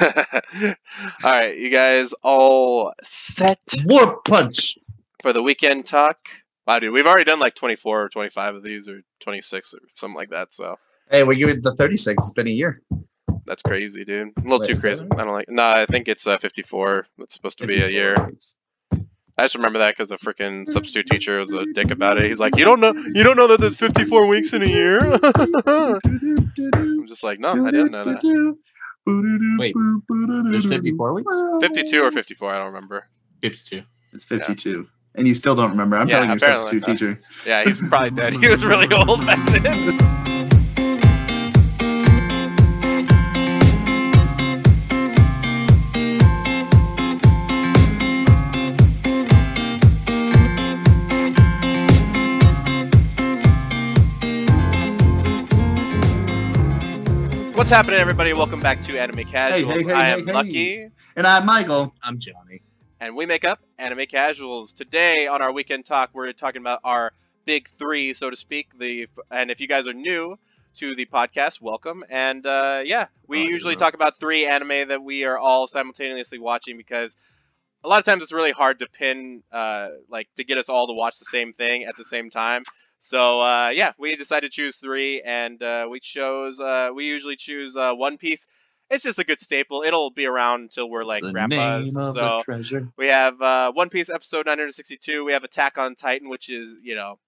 all right, you guys all set War punch. for the weekend talk? Wow, dude, we've already done like 24 or 25 of these, or 26 or something like that. So Hey, we give it the 36. It's been a year. that's crazy, dude. A little Wait, too crazy. right? I don't like. No, I think it's uh, 54. That's supposed to be a year. weeks. I just remember that because the freaking substitute teacher was a dick about it. He's like, "You don't know, you don't know that there's 54 weeks in a year." I'm just like, no, I didn't know that. Wait, There's 54 weeks? 52 or 54, I don't remember. 52. It's 52. And you still don't remember. I'm Yeah, telling your apparently substitute not. teacher. Yeah, he's probably dead. He was really old back then. What's happening, everybody? Welcome back to Anime Casuals. hey, hey, I am hey. Lucky, And I'm Michael. I'm Johnny. and we make up Anime Casuals. Today on our weekend talk, we're talking about our big three, so to speak. The and if you guys are new to the podcast, welcome. And uh, yeah, we Oh, usually talk about three anime that we are all simultaneously watching because a lot of times it's really hard to pin, uh, like to get us all to watch the same thing at the same time. So uh, yeah, we decided to choose three, and uh, we chose. Uh, we usually choose uh, One Piece. It's just a good staple. It'll be around until we're like grandpas. so we have uh, One Piece episode 962. We have Attack on Titan, which is you know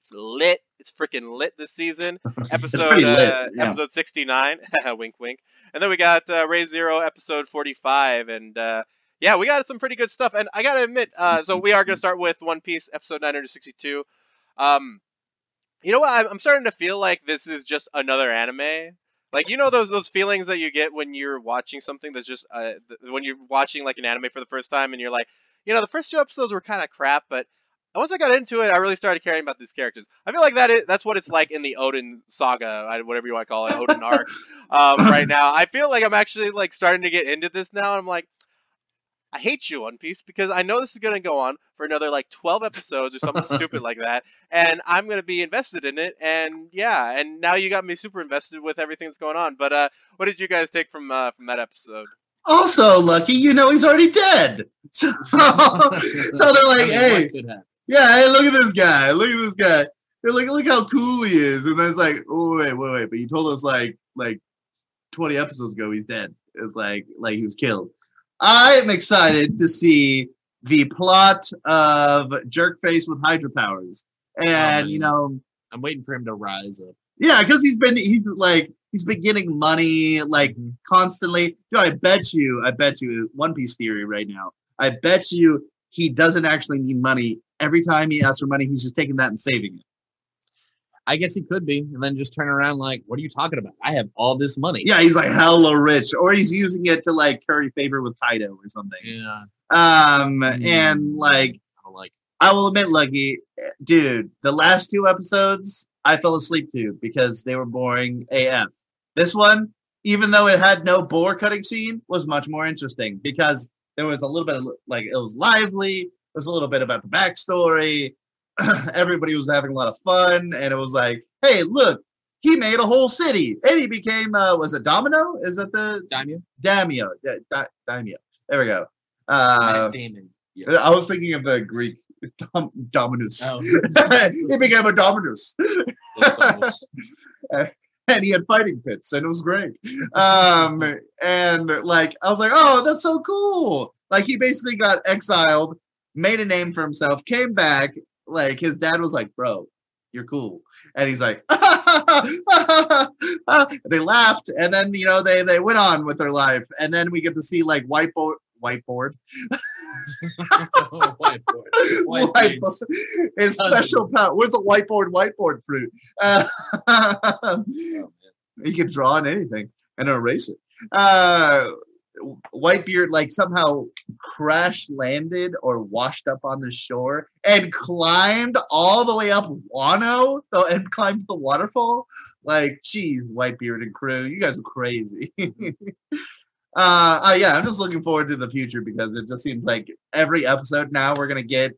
it's lit. It's freaking lit this season. Episode uh, yeah. episode 69. wink, wink. And then we got uh, Re:Zero episode 45, and uh, yeah, we got some pretty good stuff. And I gotta admit, uh, so we are gonna start with One Piece episode 962. Um, you know what? I'm, I'm starting to feel like this is just another anime. Like you know those those feelings that you get when you're watching something that's just uh, th- when you're watching like an anime for the first time and you're like, you know, the first two episodes were kind of crap, but once I got into it, I really started caring about these characters. I feel like that is that's what it's like in the Oden saga, whatever you want to call it, Oden arc. um, right now, I feel like I'm actually like starting to get into this now. And I'm like, I hate you, One Piece, because I know this is gonna go on for another like 12 episodes or something stupid like that, and I'm gonna be invested in it. And yeah, and now you got me super invested with everything that's going on. But uh, what did you guys take from uh, from that episode? Also, Lucky, you know he's already dead. So, so they're like, hey, yeah, hey, look at this guy. Look at this guy. They're like, look how cool he is. And then it's like, oh wait, wait, wait. But you told us like like 20 episodes ago he's dead. It's like like he was killed. I am excited to see the plot of Jerkface with Hydra powers. And you know, I'm waiting for him to rise up. yeah, because he's been he's like he's been getting money like Mhm. constantly. I bet you, I bet you, One Piece theory right now. I bet you he doesn't actually need money. Every time he asks for money, he's just taking that and saving it. I guess he could be, and then just turn around like, "What are you talking about? I have all this money." Yeah, he's like hella rich, or he's using it to like curry favor with Kaido or something. yeah. Um, Mm. and like I like. I will admit, Lucky, dude, the last two episodes I fell asleep to because they were boring AF. This one, even though it had no bore cutting scene, was much more interesting because there was a little bit of like it was lively. There's a little bit about the backstory. Everybody was having a lot of fun, and it was like, hey, look, he made a whole city, and he became uh, was it Domino? Is that the Daimyo? Daimyo? Yeah, Da- Daimyo. There we go. Uh, Damon. Yeah. I was thinking of the Greek Dom- Dominus. Oh. he became a Dominus, and he had fighting pits, and it was great. Um, and like I was like, oh, that's so cool. Like he basically got exiled, made a name for himself, came back. Like his dad was like, bro, you're cool, and he's like, they laughed, and then you know they they went on with their life, and then we get to see like whiteboard whiteboard Whiteboard. White whiteboard. His special power. Where's the whiteboard? Whiteboard fruit. Uh, Oh, he can draw on anything and erase it. Uh, Whitebeard like somehow crash landed or washed up on the shore and climbed all the way up Wano so- and climbed the waterfall. Like, geez, Whitebeard and crew, you guys are crazy. uh, uh, yeah, I'm just looking forward to the future because it just seems like every episode now we're gonna get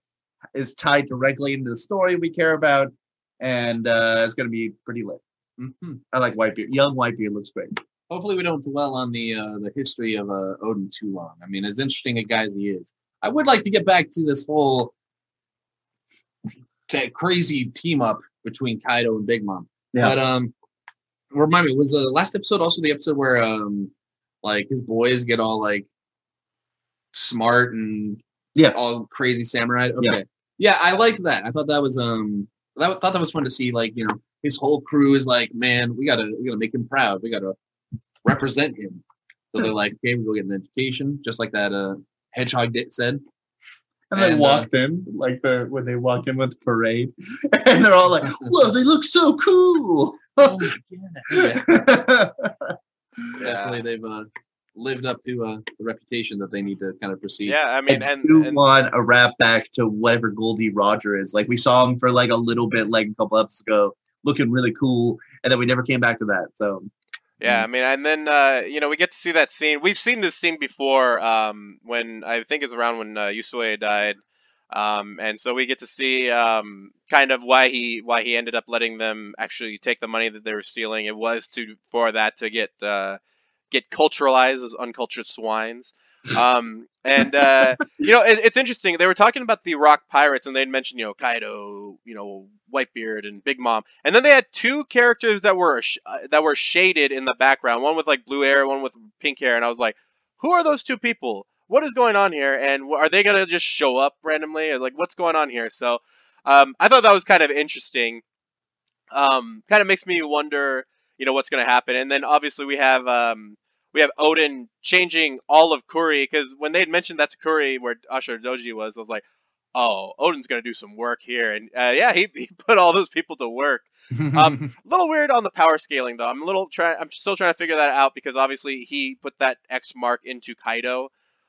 is tied directly into the story we care about, and uh, it's gonna be pretty lit. Mhm. I like Whitebeard. Young Whitebeard looks great. Hopefully we don't dwell on the uh, the history of uh, Oden too long. I mean, as interesting a guy as he is, I would like to get back to this whole that crazy team up between Kaido and Big Mom. Yeah. But um, remind me, was the last episode also the episode where um, like his boys get all like smart and Yeah. all crazy samurai? Okay, Yeah. yeah, I liked that. I thought that was um, that thought that was fun to see. Like you know, his whole crew is like, man, we gotta we gotta make him proud. We gotta represent him. So they're like, okay, we go get an education, just like that uh hedgehog did, said. And they And, uh, walked in, like the when they walk in with the parade, and they're all like, "Whoa, they look so cool!" Oh my God. Yeah, Yeah. definitely they've uh, lived up to uh, the reputation that they need to kind of proceed. Yeah, I mean, and, and, do and want a wrap back to whatever Gol D. Roger is. Like we saw him for like a little bit, like a couple episodes ago, looking really cool, and then we never came back to that. So Yeah, I mean, and then uh, you know we get to see that scene. We've seen this scene before um, when I think it's around when uh, Yusue died, um, and so we get to see um, kind of why he why he ended up letting them actually take the money that they were stealing. It was to for that to get uh, get culturalized as uncultured swines. Um, and uh, you know, it, it's interesting. They were talking about the Rock Pirates, and they'd mentioned you know Kaido, you know Whitebeard, and Big Mom, and then they had two characters that were sh- uh, that were shaded in the background. One with like blue hair, one with pink hair, and I was like, who are those two people? What is going on here? And are they gonna just show up randomly? Or, like, what's going on here? So, um, I thought that was kind of interesting. Um, kind of makes me wonder, you know, what's gonna happen. And then obviously we have um, we have Oden changing all of Kuri because when they had mentioned that's Kuri where Ashura Doji was, I was like, oh, Oden's gonna do some work here, and uh, yeah, he, he put all those people to work. Um, a little weird on the power scaling though. I'm a little trying. I'm still trying to figure that out because obviously he put that X mark into Kaido,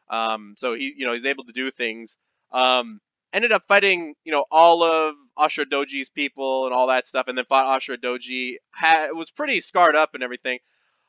um, so he you know he's able to do things. Um, ended up fighting you know all of Ashura Doji's people and all that stuff, and then fought Ashura Doji. Had, was pretty scarred up and everything.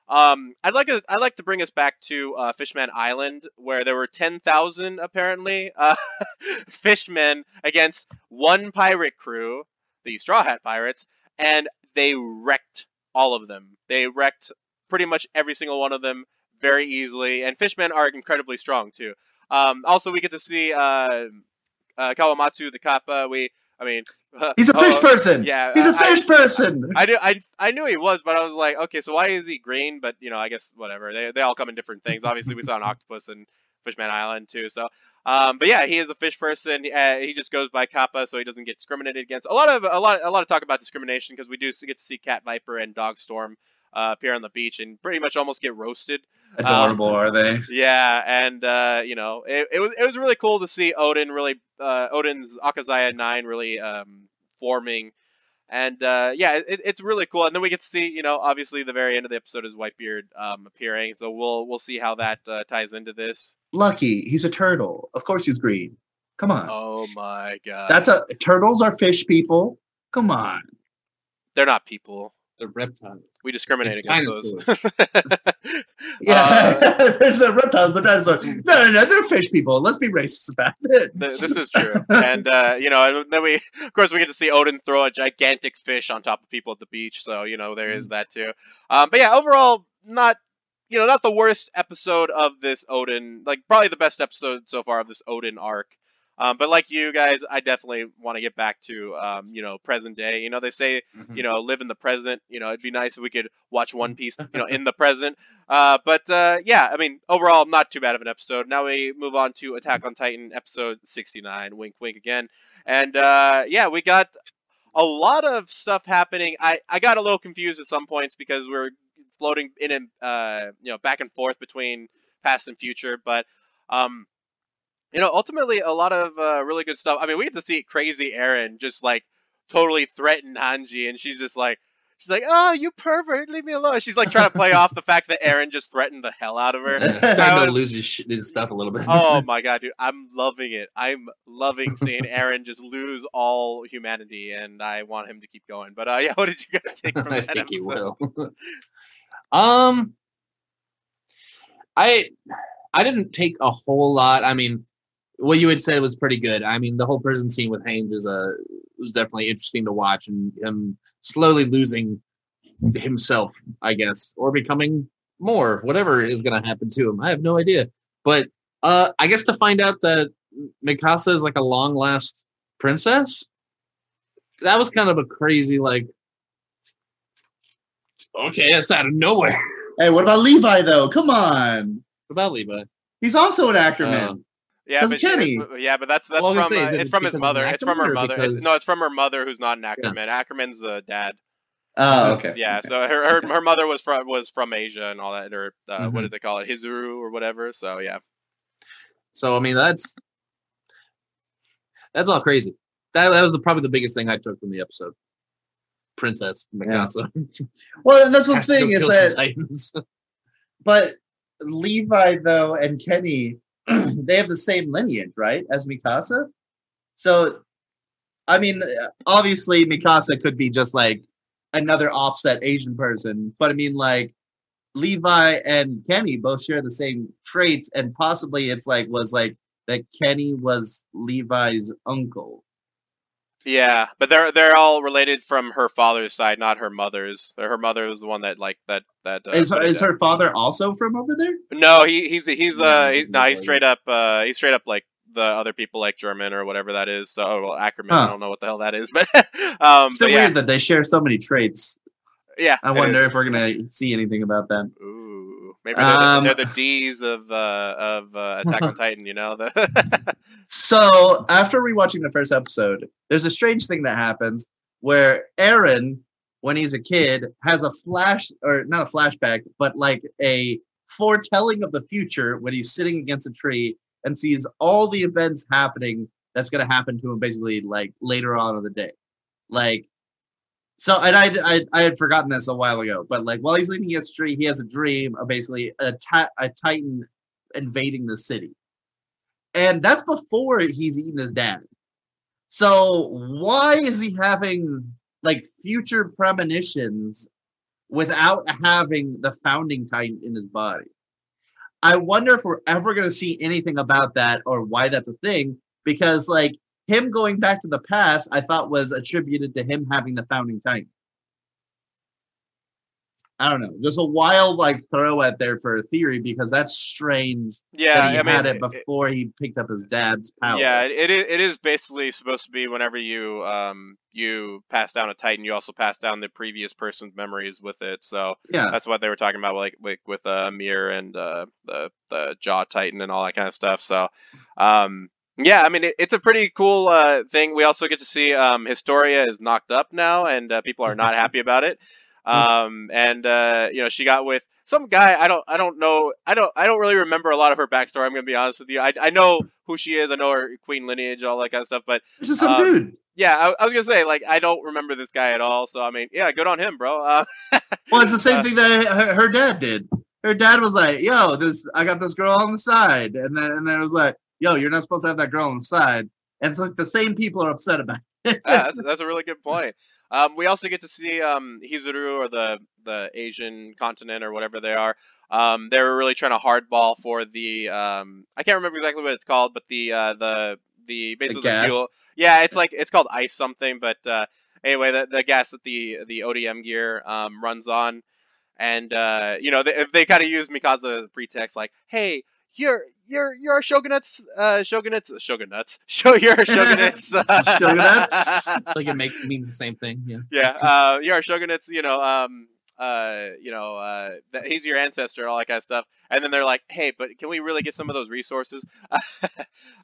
Um, I'd like to, I'd like to bring us back to uh, Fishman Island, where there were ten thousand apparently uh, fishmen against one pirate crew, the Straw Hat Pirates, and they wrecked all of them. They wrecked pretty much every single one of them very easily, and fishmen are incredibly strong too. Um, also, we get to see uh, uh, Kawamatsu the Kappa. We, I mean, he's a oh, fish person. Yeah, he's a I- fish person. I knew I, I knew he was, but I was like, okay, so why is he green? But you know, I guess whatever. They they all come in different things. Obviously, we saw an octopus in Fishman Island too. So, um, but yeah, he is a fish person. Uh, he just goes by Kappa, so he doesn't get discriminated against. A lot of a lot a lot of talk about discrimination because we do get to see Cat Viper and Dogstorm uh, appear on the beach and pretty much almost get roasted. Adorable, are they? Yeah, and uh, you know, it, it was it was really cool to see Oden really uh, Oden's Akazaya nine really um, forming, and uh, yeah, it, it's really cool. And then we get to see, you know, obviously the very end of the episode is Whitebeard um, appearing, so we'll we'll see how that uh, ties into this. Lucky, he's a turtle. Of course, he's green. Come on, Oh my god, that's a turtles are fish people. Come on. they're not people. The reptiles. We discriminate against those. Yeah, Uh, there's the reptiles, the dinosaurs. No, no, no, they're fish people. Let's be racist about it. Th- this is true, and uh, you know, and then we, of course, we get to see Oden throw a gigantic fish on top of people at the beach. So you know, there is that too. Um, but yeah, overall, not you know, not the worst episode of this Oden. Like probably the best episode so far of this Oden arc. Um, but like you guys, I definitely want to get back to um, you know present day. You know, they say Mm-hmm. you know live in the present. You know, it'd be nice if we could watch One Piece you know in the present. Uh, but uh, yeah, I mean, overall, not too bad of an episode. Now we move on to Attack on Titan, episode 69. Wink, wink again. And uh, yeah, we got a lot of stuff happening. I, I got a little confused at some points because we are floating in and uh, you know back and forth between past and future. But um, you know, ultimately, a lot of uh, really good stuff. I mean, we get to see crazy Eren just like totally threaten Hanji, and she's just like. She's like, "Oh, you pervert! Leave me alone." She's like trying to play off the fact that Eren just threatened the hell out of her. I starting to lose his, sh- his stuff a little bit. oh my god, dude, I'm loving it. I'm loving seeing Eren just lose all humanity, and I want him to keep going. But uh, yeah, what did you guys take from I that think he will. um, I I didn't take a whole lot. I mean, what you had said was pretty good. I mean, the whole prison scene with Haynes is uh, was definitely interesting to watch, and him slowly losing himself, I guess, or becoming more, whatever is going to happen to him. I have no idea. But uh, I guess to find out that Mikasa is like a long last princess, that was kind of a crazy, like, okay, it's out of nowhere. Hey, what about Levi though? Come on, What about Levi? he's also an actor, Uh, man. Yeah, Because but she- Kenny- yeah, but that's that's Well, from gonna uh, say, it's from his mother. It's from her Ackerman or mother. It's, no, it's from her mother who's not an Ackerman. Ackerman's the dad. Oh, okay. Yeah, okay. so her, her her mother was from was from Asia and all that, or uh, Mhm. what did they call it, Hizuru or whatever. So yeah, So I mean, that's that's all crazy. That that was the, probably the biggest thing I took from the episode. Princess Mikasa. Well, that's what Has the to thing is that, but Levi though and Kenny, they have the same lineage, right, as Mikasa. So, I mean, obviously Mikasa could be just like another offset Asian person, but I mean, like Levi and Kenny both share the same traits, and possibly it's like was like that Kenny was Levi's uncle. Yeah, but they're they're all related from her father's side, not her mother's. Her mother was the one that like that that. Uh, is put it is her father also from over there? No, he he's he's No, uh he's he's, no he's straight up uh he's straight up like the other people like German or whatever that is. So oh, well, Ackerman, I don't know what the hell that is, but um Still but yeah weird that they share so many traits. yeah. I wonder if we're gonna see anything about them. Ooh, maybe they're, the, Um, they're the D's of uh of uh, Attack on Titan. You know the. So after rewatching the first episode, there's a strange thing that happens where Eren, when he's a kid, has a flash or not a flashback, but like a foretelling of the future when he's sitting against a tree and sees all the events happening that's going to happen to him basically like later on in the day. Like so and I, I had forgotten this a while ago, but like while he's a tree, he has a dream of basically a, a titan invading the city and that's before he's eaten his dad. So why is he having like future premonitions without having the founding titan in his body? I wonder if we're ever going to see anything about that or why that's a thing. Because like him going back to the past, I thought was attributed to him having the founding titan. I don't know, just a wild like throw out there for a theory because that's strange yeah, that he I had it it- before he picked up his dad's power. Yeah, it, it is. It is basically supposed to be whenever you um you pass down a Titan, you also pass down the previous person's memories with it. So yeah. that's what they were talking about, like like with uh, Ymir and uh, the the Jaw Titan and all that kind of stuff. So, um, yeah, I mean it, it's a pretty cool uh, thing. We also get to see um, Historia is knocked up now, and uh, people are not happy about it. Um, and uh, you know she got with some guy. I don't I don't know. I don't I don't really remember a lot of her backstory. I'm gonna be honest with you. I I know who she is. I know her queen lineage, all that kind of stuff. But It's just some um, dude. yeah, I, I was gonna say like I don't remember this guy at all. So I mean, yeah, good on him, bro. Uh, Well, it's the same uh, thing that her, her dad did. Her dad was like, "Yo, this I got this girl on the side," and then and then it was like, "Yo, you're not supposed to have that girl on the side." And it's like the same people are upset about. It. Yeah, that's, that's a really good point. Um, we also get to see um, Hizuru or the the Asian continent or whatever they are. Um, they were really trying to hardball for the um, I can't remember exactly what it's called, but the uh, the the basically the, gas? fuel. Yeah, it's like it's called ice something, but uh, anyway, the, the gas that the the ODM gear um, runs on, and uh, you know they, if they kind of use Mikasa as a pretext, like, hey. You're you're you're a shogunates uh shogunates shogunates show you're a shogunates uh, Shogunates? like it make means the same thing. Yeah. yeah, uh, yeah, our shogunates, you know, um, uh, you know, uh, that he's your ancestor, all that kind of stuff. And then they're like, hey, but can we really get some of those resources?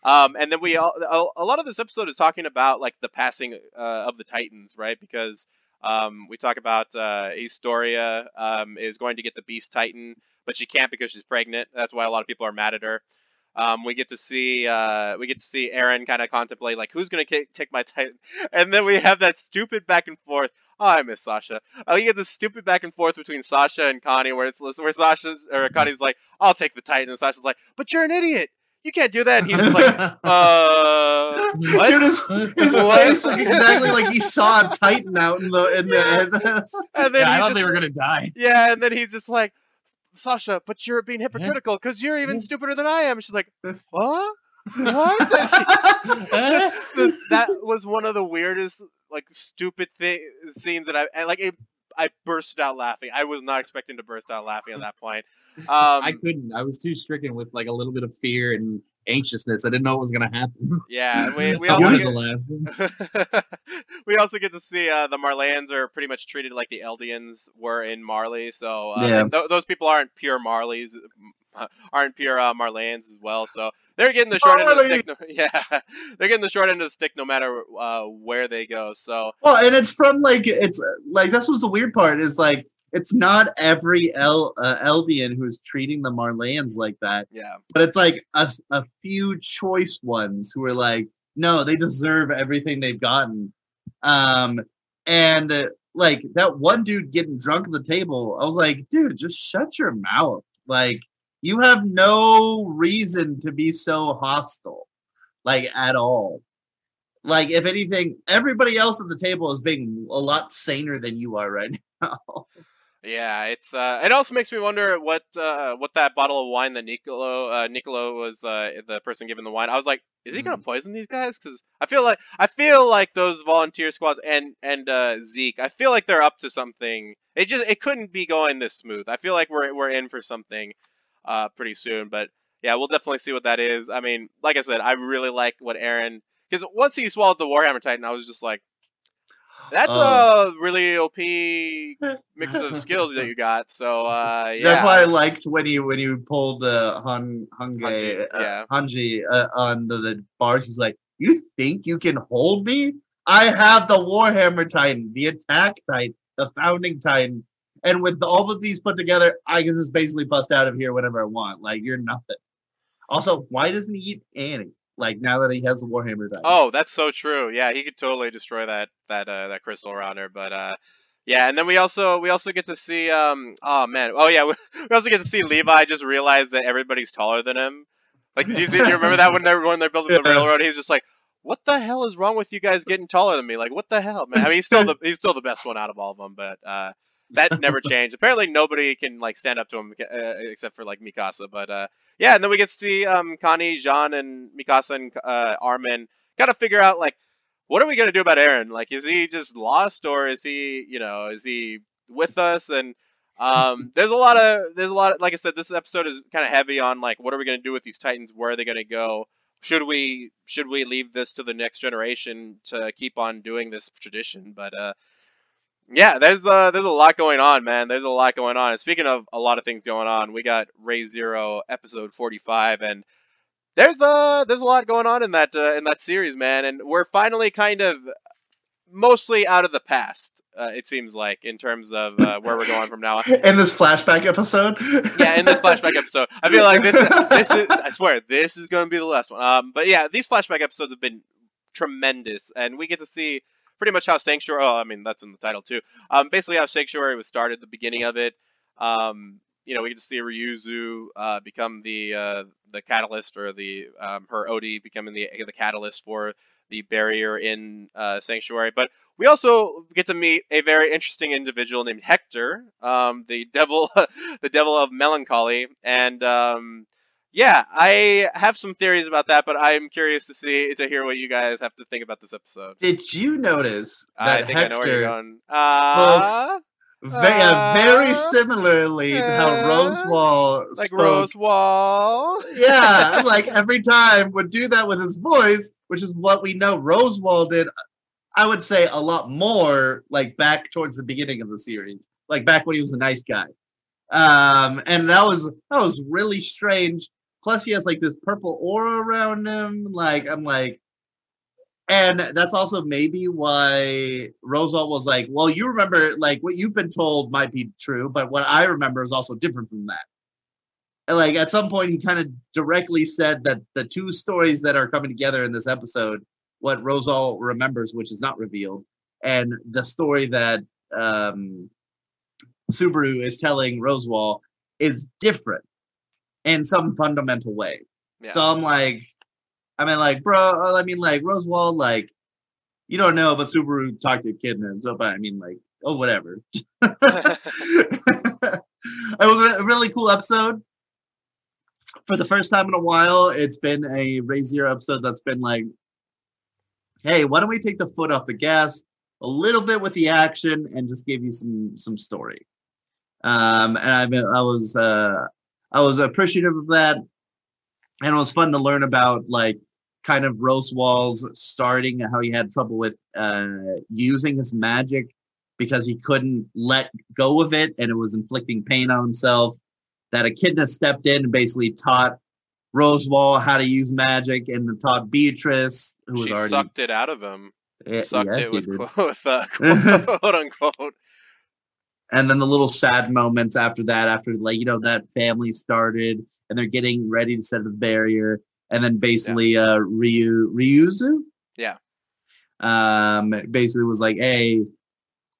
um, and then we all, a, a lot of this episode is talking about like the passing uh, of the Titans, right? Because um, we talk about uh, Historia um, is going to get the Beast Titan, but she can't because she's pregnant. That's why a lot of people are mad at her. Um, we get to see uh, we get to see Eren kind of contemplate like who's gonna ki- take my Titan, and then we have that stupid back and forth. Oh, I miss Sasha. Oh, you get this stupid back and forth between Sasha and Connie, where it's where Sasha's or Connie's like, "I'll take the Titan," and Sasha's like, "But you're an idiot. You can't do that." And he's just like, "Uh, what?" Dude, his, his What? face looked exactly like he saw a titan out in the in the. and then Yeah, I thought just, they were gonna die. yeah, and then he's just like, "Sasha, but you're being hypocritical because you're even stupider than I am." And she's like, "What? What?" And she- the, that was one of the weirdest like stupid thing scenes that I and, like it I bursted out laughing. I was not expecting to burst out laughing at that point. Um, I couldn't. I was too stricken with like a little bit of fear and anxiousness. I didn't know what was gonna happen. yeah, we we also get, to we also get to see uh, the Marleyans are pretty much treated like the Eldians were in Marley. So uh, Yeah. th- those people aren't pure Marleys, aren't pure uh, Marleyans as well. So they're getting the short end of the stick. No- yeah, they're getting the short end of the stick no matter uh, where they go. So Well, and it's from like it's like this was the weird part is like it's not every El uh, Eldian who's treating the Marleyans like that, yeah, but it's like a, a few choice ones who are like, no, they deserve everything they've gotten. Um, and uh, like that one dude getting drunk at the table, I was like, dude, just shut your mouth. Like you have no reason to be so hostile, like at all. Like if anything, everybody else at the table is being a lot saner than you are right now. yeah. It's uh, it also makes me wonder what uh, what that bottle of wine that Nicolo uh, Nicolo was uh, the person giving the wine. I was like, is he gonna poison these guys? Because I feel like I feel like those volunteer squads and and uh, Zeke, I feel like they're up to something. It just it couldn't be going this smooth. I feel like we're we're in for something uh, pretty soon. But yeah, we'll definitely see what that is. I mean, like I said, I really like what Eren because once he swallowed the Warhammer Titan, I was just like, that's a really OP mix of skills that you got. So uh, yeah, That's why I liked when you when you pulled uh, Han Hunge Hanji, uh, yeah. Hanji uh, the bars. He's like, "You think you can hold me? I have the Warhammer Titan, the Attack Titan, the Founding Titan, and with all of these put together, I can just basically bust out of here whenever I want. Like you're nothing." Also, why doesn't he eat Annie? Like now that he has the Warhammer Titan. Oh, that's so true. Yeah, he could totally destroy that that uh, that crystal around her. But uh, yeah, and then we also we also get to see um oh man oh yeah we also get to see Levi just realize that everybody's taller than him. Like do you, see, do you remember that when they're when they're building the railroad? He's just like, what the hell is wrong with you guys getting taller than me? Like what the hell, man? I mean, he's still the he's still the best one out of all of them, but uh, that never changed. Apparently, nobody can like stand up to him uh, except for like Mikasa. But uh, yeah, and then we get to see um, Connie, Jean, and Mikasa and uh, Armin got to figure out like what are we gonna do about Eren? Like, is he just lost or is he, you know, is he with us? And um, there's a lot of there's a lot of like I said, this episode is kind of heavy on like what are we gonna do with these Titans? Where are they gonna go? Should we should we leave this to the next generation to keep on doing this tradition? But uh, yeah, there's uh, there's a lot going on, man. There's a lot going on. And speaking of a lot of things going on, we got Re:Zero episode 45, and there's uh there's a lot going on in that uh, in that series, man. And we're finally kind of mostly out of the past. Uh, it seems like in terms of uh, where we're going from now on. In this flashback episode. Yeah, in this flashback episode, I feel like this this is I swear this is going to be the last one. Um, but yeah, these flashback episodes have been tremendous, and we get to see pretty much how Sanctuary. Oh, I mean that's in the title too. Um, basically how Sanctuary was started, the beginning of it. Um, you know, we get to see Ryuzu uh, become the uh, the catalyst, or the um, her Odie becoming the the catalyst for the barrier in uh, Sanctuary. But we also get to meet a very interesting individual named Hector, um, the devil, the devil of melancholy, and um, yeah, I have some theories about that, but I'm curious to see to hear what you guys have to think about this episode. Did you notice I that think I know where you're Hector going. Uh, ve- uh, very Uh, similarly to how Roswaal like spoke Roswaal. yeah, like every time would do that with his voice, which is what we know Roswaal did. I would say a lot more like back towards the beginning of the series, like back when he was a nice guy. Um, and that was that was really strange. Plus, he has like this purple aura around him. Like I'm like, and that's also maybe why Roswaal was like, well, you remember like what you've been told might be true, but what I remember is also different from that and, like at some point he kind of directly said that the two stories that are coming together in this episode what Roswaal remembers which is not revealed and the story that um Subaru is telling Roswaal is different in some fundamental way Yeah. so I'm like I mean like bro I mean like Roswaal like you don't know but Subaru talked to a kid and so but I mean like oh whatever it was a really cool episode. For the first time in a while, it's been a Razier episode that's been like, hey, why don't we take the foot off the gas? a little bit with the action and just give you some some story. Um, and I I was uh, I was appreciative of that, and it was fun to learn about like kind of Roswaal's starting how he had trouble with uh, using his magic because he couldn't let go of it and it was inflicting pain on himself. That Echidna stepped in and basically taught Roswaal how to use magic and taught Beatrice, who was she already sucked it out of him. Yeah, sucked yeah, it with, did. quote, with uh, quote unquote. And then the little sad moments after that, after like you know that family started and they're getting ready to set the barrier, and then basically uh Ryu Ryuzu, Yeah. um, basically was like, hey,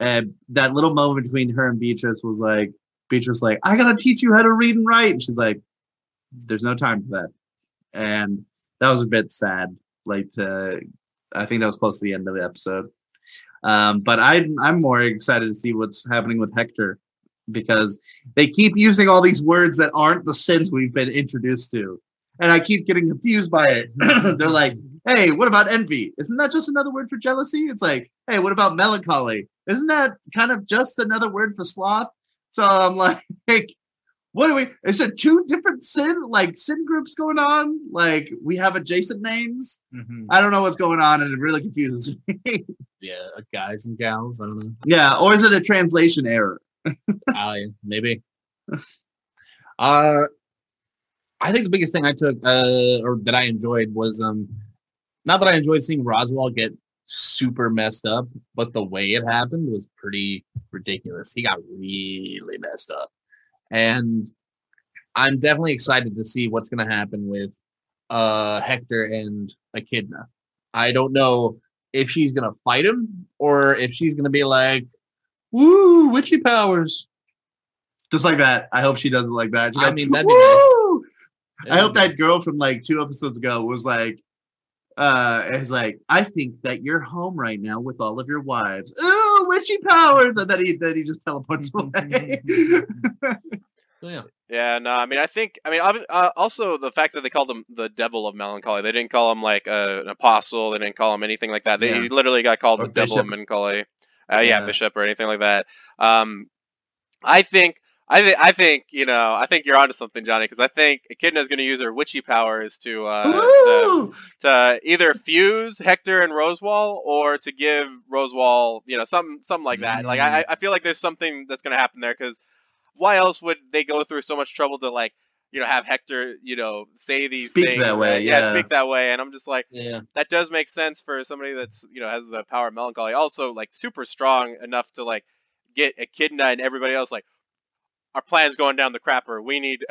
uh, that little moment between her and Beatrice was like, Beatrice like, I gotta teach you how to read and write, and she's like, there's no time for that, and that was a bit sad. Like, to, I think that was close to the end of the episode. Um, but I, I'm more excited to see what's happening with Hector because they keep using all these words that aren't the sins we've been introduced to. And I keep getting confused by it. They're like, hey, what about envy? Isn't that just another word for jealousy? It's like, hey, what about melancholy? Isn't that kind of just another word for sloth? So I'm like, what do we? Is it two different sin like sin groups going on? Like we have adjacent names. Mhm. I don't know what's going on, and it really confuses me. Yeah, uh, guys and gals. I don't know. yeah, or is it a translation error? Yeah, maybe. Uh, I think the biggest thing I took, uh, or that I enjoyed was, um, not that I enjoyed seeing Roswaal get super messed up, but the way it happened was pretty ridiculous. He got really messed up, and I'm definitely excited to see what's going to happen with, uh, Hector and Echidna. I don't know if she's going to fight him or if she's going to be like, "Woo, witchy powers." Just like that. I hope she does it like that. I mean, that'd be nice. I hope that girl from like two episodes ago was like, uh, is like, I think that you're home right now with all of your wives. Ooh, witchy powers, and then he then he just teleports away. So, yeah. Yeah, no, I mean, I think, I mean, obvi- uh, also the fact that they called him the devil of melancholy. They didn't call him like uh, an apostle. They didn't call him anything like that. They Yeah. literally got called Or the devil of melancholy. Uh, yeah. Yeah. bishop or anything like that. Um, I think, I think, I think, you know, I think you're onto something, Johnny, because I think Echidna is going to use her witchy powers to, uh, to to either fuse Hector and Roswaal or to give Roswaal, you know, something something like that. Like I, I feel like there's something that's gonna happen there because why else would they go through so much trouble to like, you know, have Hector, you know, say these Speak things, that way, right? yeah. speak that way, and I'm just like, Yeah. that does make sense for somebody that's you know has the power of melancholy, also like super strong enough to like get Echidna and everybody else like. Our plan's going down the crapper. We need,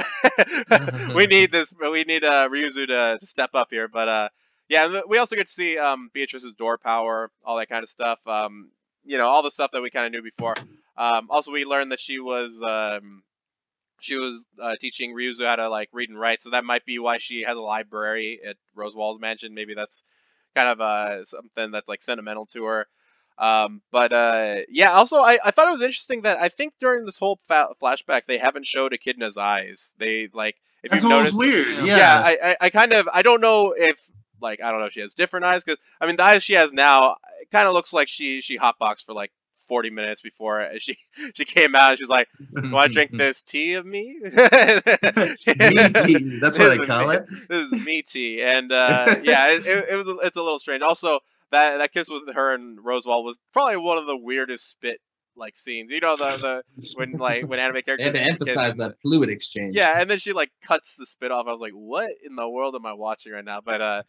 we need this. We need uh, Ryuzu to, to step up here. But uh, yeah, we also get to see um, Beatrice's door power, all that kind of stuff. Um, you know, all the stuff that we kind of knew before. Um, also, we learned that she was um, she was uh, teaching Ryuzu how to like read and write, so that might be why she has a library at Roswaal's mansion. Maybe that's kind of uh, something that's like sentimental to her. Um, but uh, yeah, also I, I thought it was interesting that I think during this whole fa- flashback they haven't showed Echidna's eyes. They like if That's you've noticed, weird. Yeah. Yeah. I, I, I kind of I don't know if like I don't know if she has different eyes because I mean the eyes she has now it kind of looks like she she hotboxed for like 40 minutes before she she came out and she's like want to drink this tea of me Me tea, That's what This I call me- it. this is me tea and uh, yeah it, it, it was it's a little strange also that that kiss with her and Roswaal was probably one of the weirdest spit like scenes you know the the when like when anime They characters had to emphasize that fluid exchange. yeah, and then she like cuts the spit off. I was like, "What in the world am I watching right now?" But uh,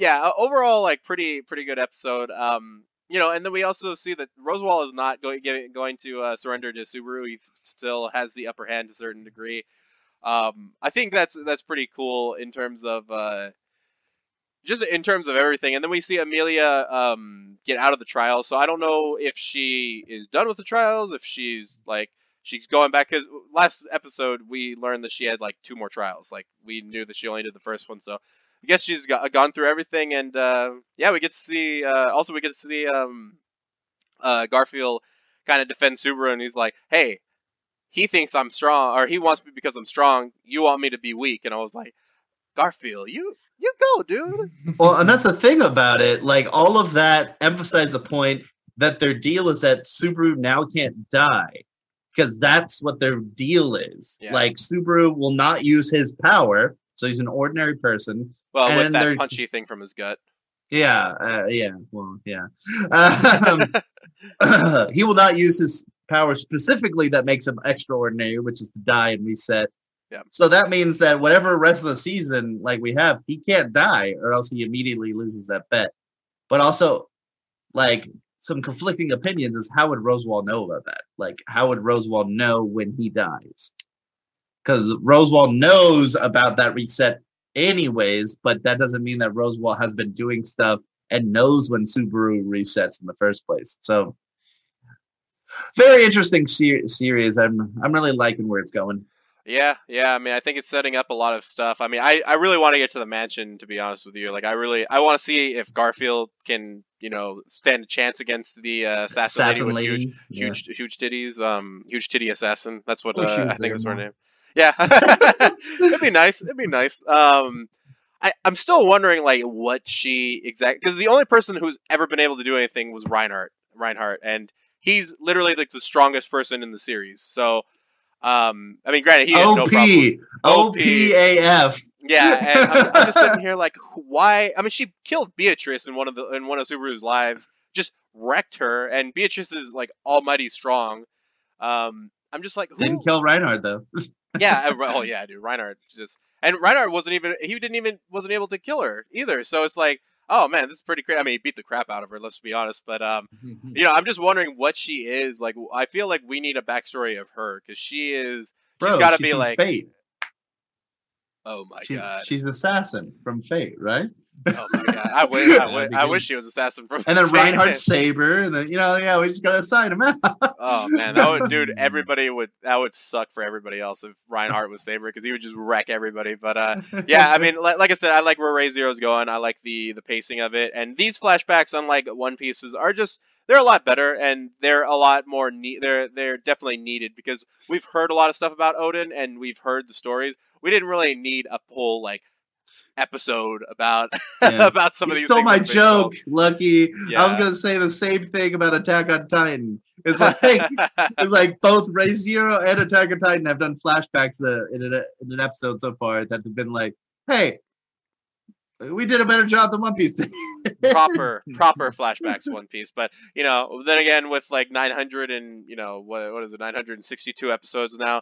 yeah, overall, like pretty pretty good episode. Um, you know, and then we also see that Roswaal is not going going to uh, surrender to Subaru. He still has the upper hand to a certain degree. Um, I think that's that's pretty cool in terms of uh, just in terms of everything. And then we see Emilia um, get out of the trials. So I don't know if she is done with the trials, if she's like she's going back because last episode we learned that she had like two more trials. Like we knew that she only did the first one, so I guess she's got, gone through everything. And uh, yeah, we get to see. Uh, also, we get to see um, uh, Garfield kind of defend Subaru, and he's like, "Hey, he thinks I'm strong, or he wants me because I'm strong. You want me to be weak?" And I was like, "Garfield, you you go, dude." Well, and that's the thing about it. Like all of that emphasized the point that their deal is that Subaru now can't die because that's what their deal is. Yeah. Like Subaru will not use his power, so he's an ordinary person. Well, with that they're- punchy thing from his gut. Yeah, uh, yeah, well, yeah. Um, he will not use his power specifically that makes him extraordinary, which is to die and reset. So that means that whatever rest of the season like we have, he can't die, or else he immediately loses that bet. But also, like some conflicting opinions is how would Roswaal know about that? Like, how would Roswaal know when he dies? Because Roswaal knows about that reset anyways, but that doesn't mean that Roswaal has been doing stuff and knows when Subaru resets in the first place. So very interesting ser- series. I'm I'm really liking where it's going. Yeah, yeah. I mean, I think it's setting up a lot of stuff. I mean, I, I really want to get to the mansion, to be honest with you. Like, I really I want to see if Garfield can, you know, stand a chance against the uh, assassin, lady with huge, yeah. huge, huge titties. Um, huge titty assassin. That's what uh, I think there that's her name. Yeah, it'd be nice. It'd be nice. Um, I I'm still wondering like what she exactly because the only person who's ever been able to do anything was Reinhard. Reinhard, and he's literally like the strongest person in the series. So. Um, I mean, granted, he has no OP problem. OP AF. Yeah, and I'm, I'm just sitting here like, why? I mean, she killed Beatrice in one of the in one of Subaru's lives, just wrecked her, and Beatrice is like almighty strong. Um, I'm just like, who? Didn't kill Reinhard though. yeah, uh, oh yeah, dude, Reinhard just and Reinhard wasn't even he didn't even wasn't able to kill her either. So it's like, oh man, this is pretty crazy. I mean, he beat the crap out of her. Let's be honest, but um, you know, I'm just wondering what she is. Like, I feel like we need a backstory of her because she is. Bro, she's got to be like, Fate. oh my She's, god, she's assassin from Fate, right? Oh my god, I wish, I, wish, I wish she was assassin from. And then Reinhard Saber, and then you know, yeah, we just gotta sign him out. Oh man, that would, dude, everybody would that would suck for everybody else if Reinhard was Saber because he would just wreck everybody. But uh, yeah, I mean, like, like I said, I like where Re:Zero's going. I like the the pacing of it, and these flashbacks, unlike One Pieces, are just they're a lot better and they're a lot more need. They're they're definitely needed because we've heard a lot of stuff about Oden and we've heard the stories. We didn't really need a whole like episode about Yeah. about some of you these. stole my that have been told. joke, Lucky. I was gonna say the same thing about Attack on Titan. It's like it's like both Re:Zero and Attack on Titan have done flashbacks uh, in an in an episode so far that have been like, hey, we did a better job than One Piece proper proper flashbacks one piece but you know then again with like 900 and you know what what is it 962 episodes now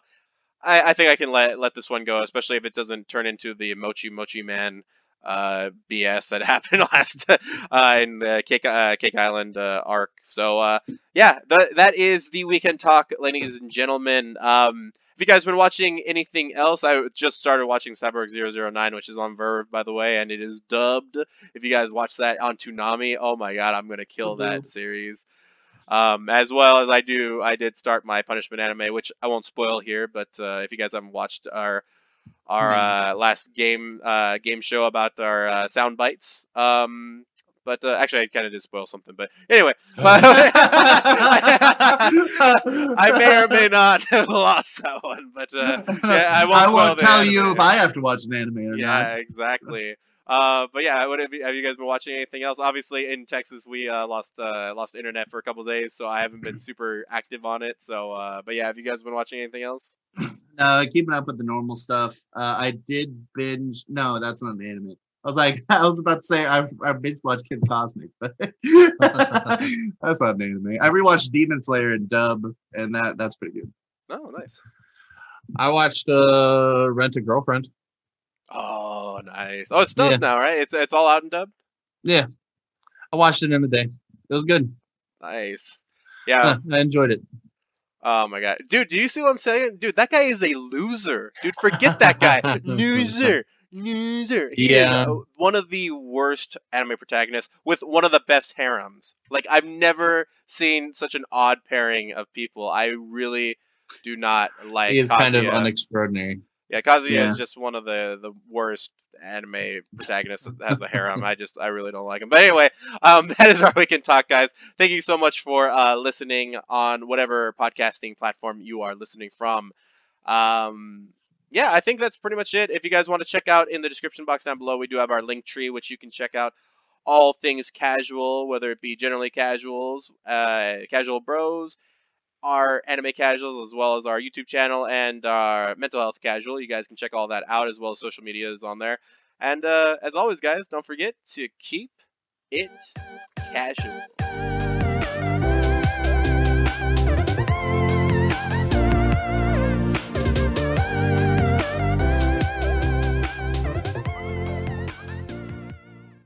i i think i can let let this one go especially if it doesn't turn into the mochi mochi man uh bs that happened last uh in the cake uh, cake island uh, arc. So uh yeah th- that is the weekend talk ladies and gentlemen. Um if you guys have been watching anything else, I just started watching Cyborg 009, which is on VRV, by the way, and it is dubbed. If you guys watch that on Toonami, oh my god, I'm gonna kill that series. Um, as well as I do, I did start my punishment anime, which I won't spoil here. But uh, if you guys haven't watched our our uh, last game uh, game show about our uh, sound bites, um, but uh, actually I kind of did spoil something. But anyway, I may or may not have lost that one. But uh, yeah, I won't, spoil won't tell anime. you if I have to watch an anime or Yeah, not. Yeah, exactly. Uh, but yeah, what have you, have you guys been watching anything else? Obviously, in Texas, we uh, lost uh, lost internet for a couple days, so I haven't been super active on it. So, uh, but yeah, have you guys been watching anything else? Uh, keeping up with the normal stuff. Uh, I did binge. No, that's not an anime. I was like, I was about to say I I binge watched Kid Cosmic, but that's not an anime. I rewatched Demon Slayer in dub, and that that's pretty good. Oh, nice. I watched uh, Rent a Girlfriend. Oh, nice. Oh, it's dubbed Yeah. now, right? It's it's all out and dubbed. Yeah, I watched it in the day. It was good. Nice. Yeah. Huh, I enjoyed it. Oh my god, dude. Do you see what I'm saying, dude? That guy is a loser, dude. Forget that guy. loser. Loser. He Yeah. one of the worst anime protagonists with one of the best harems. Like I've never seen such an odd pairing of people. I really do not like. he is kind of unextraordinary. Yeah, Kazuya Yeah. is just one of the the worst anime protagonists that has a harem. I just I really don't like him. But anyway, um, that is our weekend talk, guys. Thank you so much for uh, listening on whatever podcasting platform you are listening from. Um, yeah, I think that's pretty much it. If you guys want to check out in the description box down below, we do have our link tree, which you can check out all things casual, whether it be generally casuals, uh, casual bros, our anime casuals, as well as our YouTube channel and our mental health casual. You guys can check all that out, as well as social media is on there. And uh, as always, guys, don't forget to keep it casual.